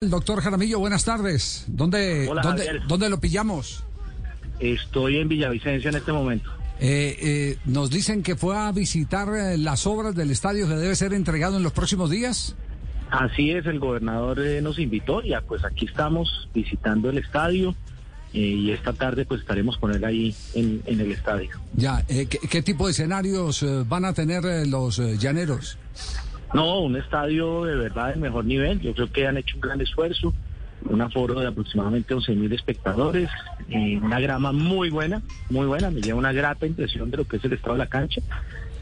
Doctor Jaramillo, buenas tardes. ¿Dónde, Hola, dónde, dónde lo pillamos? Estoy en Villavicencio en este momento. Eh, eh, nos dicen que fue a visitar eh, las obras del estadio que debe ser entregado en los próximos días. Así es, el gobernador eh, nos invitó y ah, pues aquí estamos visitando el estadio eh, y esta tarde pues estaremos con él ahí en, en el estadio. Ya, ¿qué, qué tipo de escenarios van a tener los llaneros? No, un estadio de verdad de mejor nivel. Yo creo que han hecho un gran esfuerzo. Un aforo de aproximadamente 11 mil espectadores. eh, una grama muy buena, muy buena. Me lleva una grata impresión de lo que es el estado de la cancha.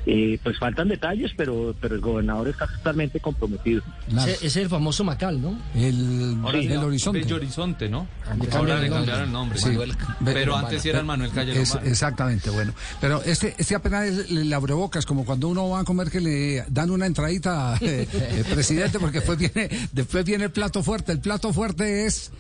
Eh, pues faltan detalles, pero, pero el gobernador está totalmente comprometido. Claro. Ese, ese es el famoso Macal, ¿no? El, Ahora el llama horizonte. Bello Horizonte, ¿no? Le Ahora cambiaron le el nombre. cambiaron el nombre. Sí. Manuel. Pero antes era el Manuel Calle Es- exactamente, bueno. Pero este, este apenas es el abrebocas, como cuando uno va a comer que le dan una entradita, eh, eh, presidente, porque después viene, después viene el plato fuerte. El plato fuerte es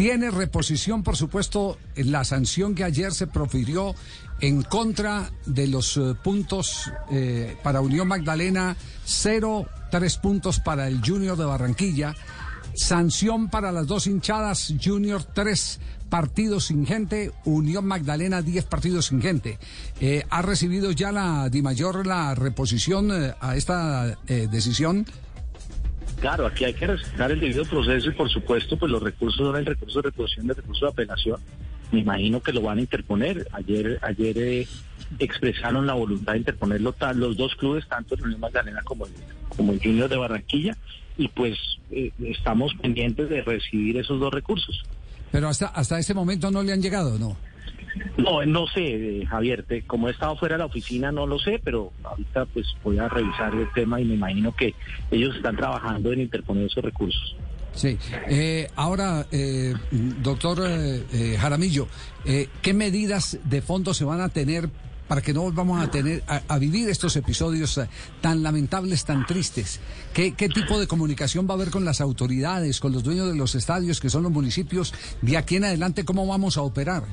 tiene reposición, por supuesto, la sanción que ayer se profirió en contra de los eh, puntos eh, para Unión Magdalena, cero, tres puntos para el Junior de Barranquilla, sanción para las dos hinchadas, Junior tres partidos sin gente, Unión Magdalena 10 partidos sin gente. Eh, ¿Ha recibido ya la Dimayor la reposición a esta decisión? Claro, aquí hay que respetar el debido proceso y por supuesto pues los recursos son el recurso de recuperación y el recurso de apelación. Me imagino que lo van a interponer. Ayer ayer eh, expresaron la voluntad de interponerlo los dos clubes, tanto el Unión Magdalena como el, como el Junior de Barranquilla, y pues eh, estamos pendientes de recibir esos dos recursos. Pero hasta, hasta ese momento no le han llegado, ¿no? No, no sé, eh, Javier, como he estado fuera de la oficina no lo sé, pero ahorita pues voy a revisar el tema y me imagino que ellos están trabajando en interponer esos recursos. Sí. Eh, ahora, eh, doctor eh, eh, Jaramillo, ¿qué medidas de fondo se van a tener para que no volvamos a tener a, vivir estos episodios tan lamentables, tan tristes? ¿Qué, ¿Qué tipo de comunicación va a haber con las autoridades, con los dueños de los estadios, que son los municipios? De aquí en adelante, ¿cómo vamos a operar?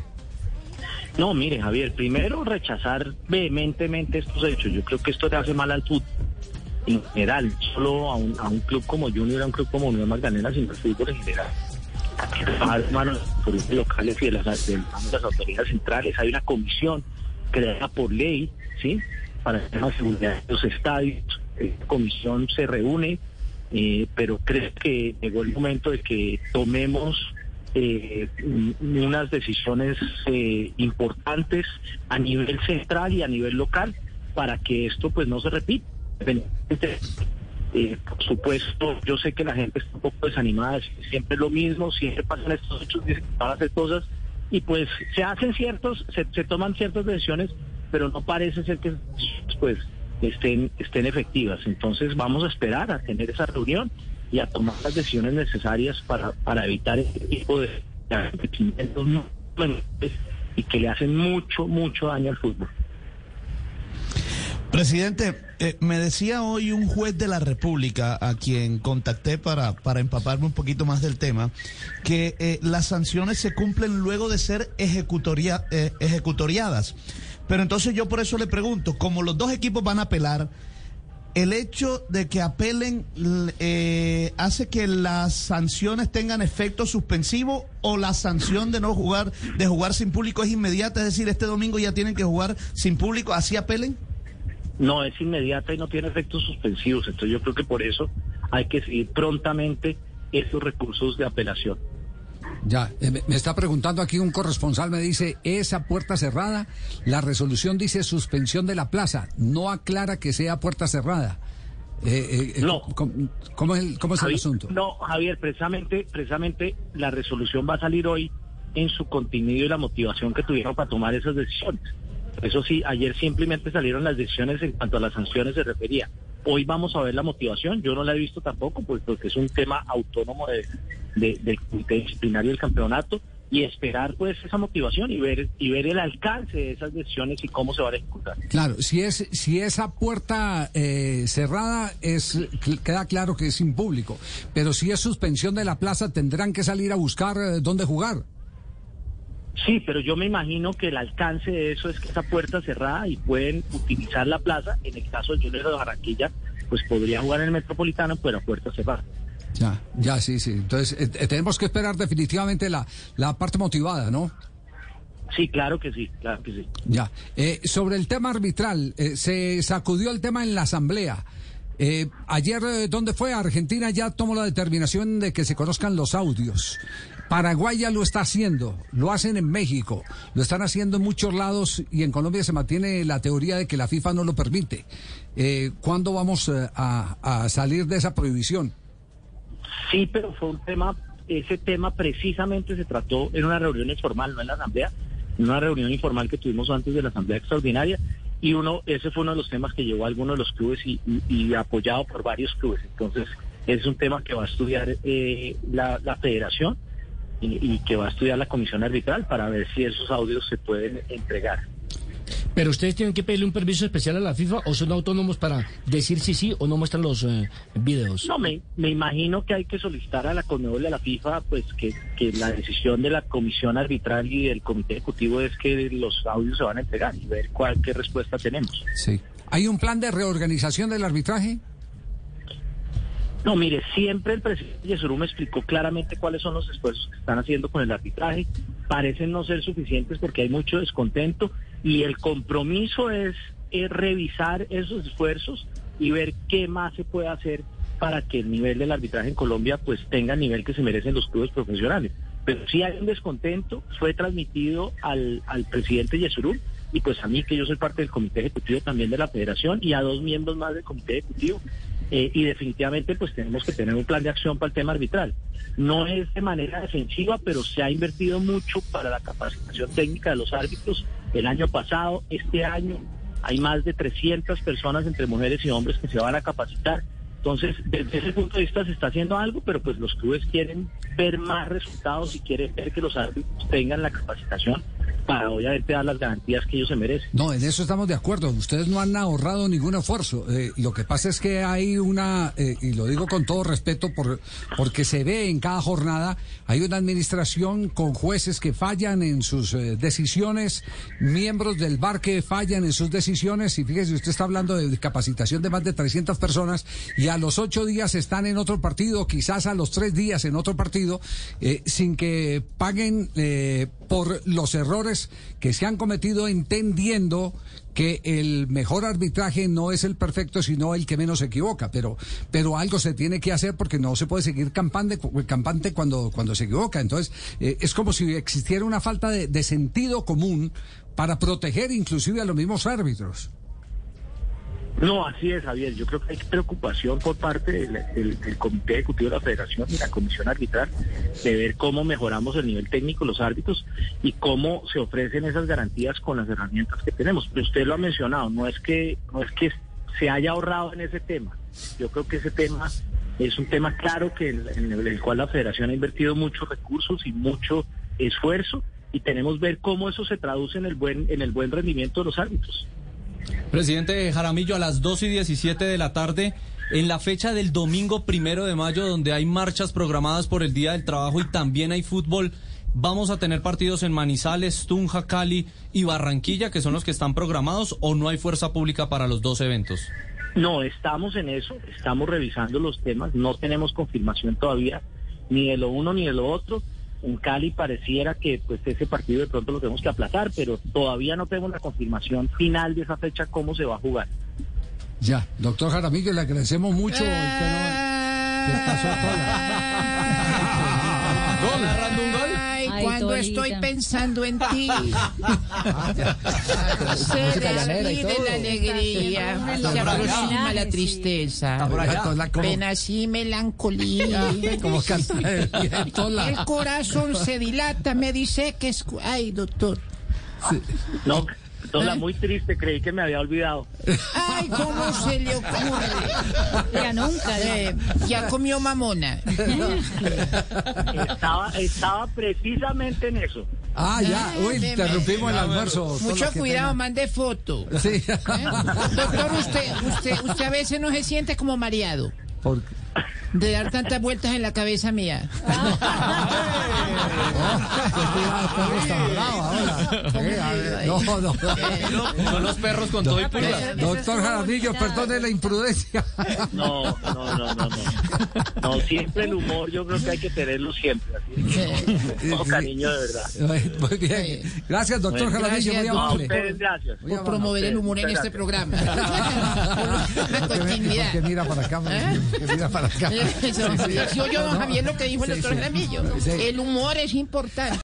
No, mire, Javier, primero rechazar vehementemente estos hechos. Yo creo que esto le hace mal al fútbol en general, solo a un, a un club como Junior, a un club como Unión Magdalena, sino al fútbol en general. De de las autoridades locales y de las, de las autoridades centrales. Hay una comisión creada por ley, ¿sí? Para la seguridad de los estadios. Esta comisión se reúne, eh, pero creo que llegó el momento de que tomemos eh, un- unas decisiones eh, importantes a nivel central y a nivel local para que esto pues no se repita. Eh, por supuesto, yo sé que la gente está un poco desanimada, es siempre es lo mismo, siempre pasan estos hechos, van a hacer cosas y pues se hacen ciertos, se, se toman ciertas decisiones, pero no parece ser que pues estén, estén efectivas. Entonces vamos a esperar a tener esa reunión y a tomar las decisiones necesarias para, para evitar este tipo de menores y que le hacen mucho, mucho daño al fútbol. Presidente, eh, me decía hoy un juez de la República a quien contacté para, para empaparme un poquito más del tema, que eh, las sanciones se cumplen luego de ser ejecutoria, eh, ejecutoriadas. Pero entonces yo por eso le pregunto, como los dos equipos van a apelar, ¿el hecho de que apelen eh, hace que las sanciones tengan efecto suspensivo o la sanción de no jugar, de jugar sin público es inmediata? Es decir, este domingo ya tienen que jugar sin público, ¿así apelen? No es inmediata y no tiene efectos suspensivos. Entonces yo creo que por eso hay que seguir prontamente estos recursos de apelación. Ya, eh, me- está preguntando aquí un corresponsal, me dice, esa puerta cerrada, la resolución dice suspensión de la plaza, no aclara que sea puerta cerrada. Eh, eh, No. ¿Cómo, cómo es el, cómo es el asunto? No, Javier, precisamente, precisamente la resolución va a salir hoy en su contenido y la motivación que tuvieron para tomar esas decisiones. Eso sí, ayer simplemente salieron las decisiones en cuanto a las sanciones se refería. Hoy vamos a ver la motivación, yo no la he visto tampoco, pues porque es un tema autónomo de, de- del comité disciplinario del campeonato y esperar pues esa motivación y ver y ver el alcance de esas decisiones y cómo se van a ejecutar. Claro, si es si esa puerta eh, cerrada es queda claro que es sin público, pero si es suspensión de la plaza tendrán que salir a buscar eh, dónde jugar. Sí, pero yo me imagino que el alcance de eso es que esa puerta cerrada y pueden utilizar la plaza. En el caso del Junior de Barranquilla, pues podría jugar en el Metropolitano, pero a puerta cerrada. Ya, ya, sí, sí. Entonces, eh, eh, tenemos que esperar definitivamente la, la parte motivada, ¿no? Sí, claro que sí, claro que sí. Ya. Eh, sobre el tema arbitral, eh, se sacudió el tema en la Asamblea. Eh, ayer, eh, ¿dónde fue? Argentina ya tomó la determinación de que se conozcan los audios. Paraguay ya lo está haciendo, lo hacen en México, lo están haciendo en muchos lados y en Colombia se mantiene la teoría de que la FIFA no lo permite. Eh, ¿Cuándo vamos eh, a, a salir de esa prohibición? Sí, pero fue un tema, ese tema precisamente se trató en una reunión informal, no en la asamblea, en una reunión informal que tuvimos antes de la asamblea extraordinaria y uno, ese fue uno de los temas que llevó a algunos de los clubes y, apoyado por varios clubes. Entonces, es un tema que va a estudiar eh, la, federación y que va a estudiar la comisión arbitral para ver si esos audios se pueden entregar. Pero ustedes tienen que pedirle un permiso especial a la FIFA o son autónomos para decir si sí o no muestran los eh, videos. No, me, me imagino que hay que solicitar a la Conmebol y a la FIFA pues que, que la decisión de la comisión arbitral y del comité ejecutivo es que los audios se van a entregar y ver cuál qué respuesta tenemos. Sí. ¿Hay un plan de reorganización del arbitraje? No, mire, siempre el presidente Yesurum explicó claramente cuáles son los esfuerzos que están haciendo con el arbitraje. Parecen no ser suficientes porque hay mucho descontento y el compromiso es, revisar esos esfuerzos y ver qué más se puede hacer para que el nivel del arbitraje en Colombia pues tenga el nivel que se merecen los clubes profesionales. Pero sí hay un descontento, fue transmitido al, al presidente Yesurum y pues a mí que yo soy parte del comité ejecutivo también de la federación y a dos miembros más del comité ejecutivo eh, y definitivamente pues tenemos que tener un plan de acción para el tema arbitral. No es de manera defensiva, pero se ha invertido mucho para la capacitación técnica de los árbitros el año pasado, este año hay más de 300 personas entre mujeres y hombres que se van a capacitar. Entonces, desde ese punto de vista se está haciendo algo, pero pues los clubes quieren ver más resultados y quieren ver que los árbitros tengan la capacitación para obviamente dar las garantías que ellos se merecen. No, en eso estamos de acuerdo. Ustedes no han ahorrado ningún esfuerzo. Eh, lo que pasa es que hay una, eh, y lo digo con todo respeto, por, porque se ve en cada jornada, hay una administración con jueces que fallan en sus eh, decisiones, miembros del bar que fallan en sus decisiones, y fíjese, usted está hablando de capacitación de más de 300 personas, y a los ocho días están en otro partido, quizás a los tres días en otro partido, sin que paguen por los errores que se han cometido entendiendo que el mejor arbitraje no es el perfecto, sino el que menos se equivoca. Pero, pero algo se tiene que hacer porque no se puede seguir campante, campante cuando, cuando se equivoca. Entonces, eh, es como si existiera una falta de, de sentido común para proteger inclusive a los mismos árbitros. No, así es, Javier. Yo creo que hay preocupación por parte del, Comité Ejecutivo de la Federación y la Comisión Arbitral de ver cómo mejoramos el nivel técnico los árbitros y cómo se ofrecen esas garantías con las herramientas que tenemos. Pero usted lo ha mencionado, no es que no es que se haya ahorrado en ese tema. Yo creo que ese tema es un tema claro que en, en el cual la Federación ha invertido muchos recursos y mucho esfuerzo y tenemos ver cómo eso se traduce en el buen en el buen rendimiento de los árbitros. Presidente Jaramillo, a las 2 y 17 de la tarde, en la fecha del domingo primero de mayo, donde hay marchas programadas por el Día del Trabajo y también hay fútbol, ¿vamos a tener partidos en Manizales, Tunja, Cali y Barranquilla, que son los que están programados, o no hay fuerza pública para los dos eventos? No, estamos en eso, estamos revisando los temas, no tenemos confirmación todavía ni de lo uno ni de lo otro. En Cali pareciera que pues ese partido de pronto lo tenemos que aplazar, pero todavía no tenemos la confirmación final de esa fecha cómo se va a jugar. Ya, doctor Jaramillo, le agradecemos mucho. el que no- que pasó a toda la- ¿Narrando un gol? Ay, cuando Tolita. estoy pensando en ti. Se despide la alegría, se aproxima la tristeza. Penas y melancolía. como El corazón se dilata, me dice que es... Ay, doctor. No, Tola, muy triste, creí que me había olvidado. Ay, ¿cómo se le ocurre? Ya nunca. Eh, ya comió mamona. Estaba, estaba precisamente en eso. Ah, ya, uy, Ay, interrumpimos el almuerzo. Mucho qué cuidado, mande foto. Sí. ¿Eh? Doctor, usted, usted, usted a veces no se siente como mareado. Por- de dar tantas vueltas en la cabeza mía. No, no, no. Los perros con todo y. Doctor Jaramillo, perdone la imprudencia. No, no, no, no, no. No, siempre el humor yo creo que hay que tenerlo siempre. Cariño, de verdad. Muy bien. Gracias, doctor Jaramillo, muy gracias, No, a amable. ustedes gracias. Por promover el humor en este programa. Continuidad. mira para acá, ¿Eh? mira para acá. Eso, sí, sí, oyó don Javier lo que dijo el doctor. Jaramillo. El humor es importante.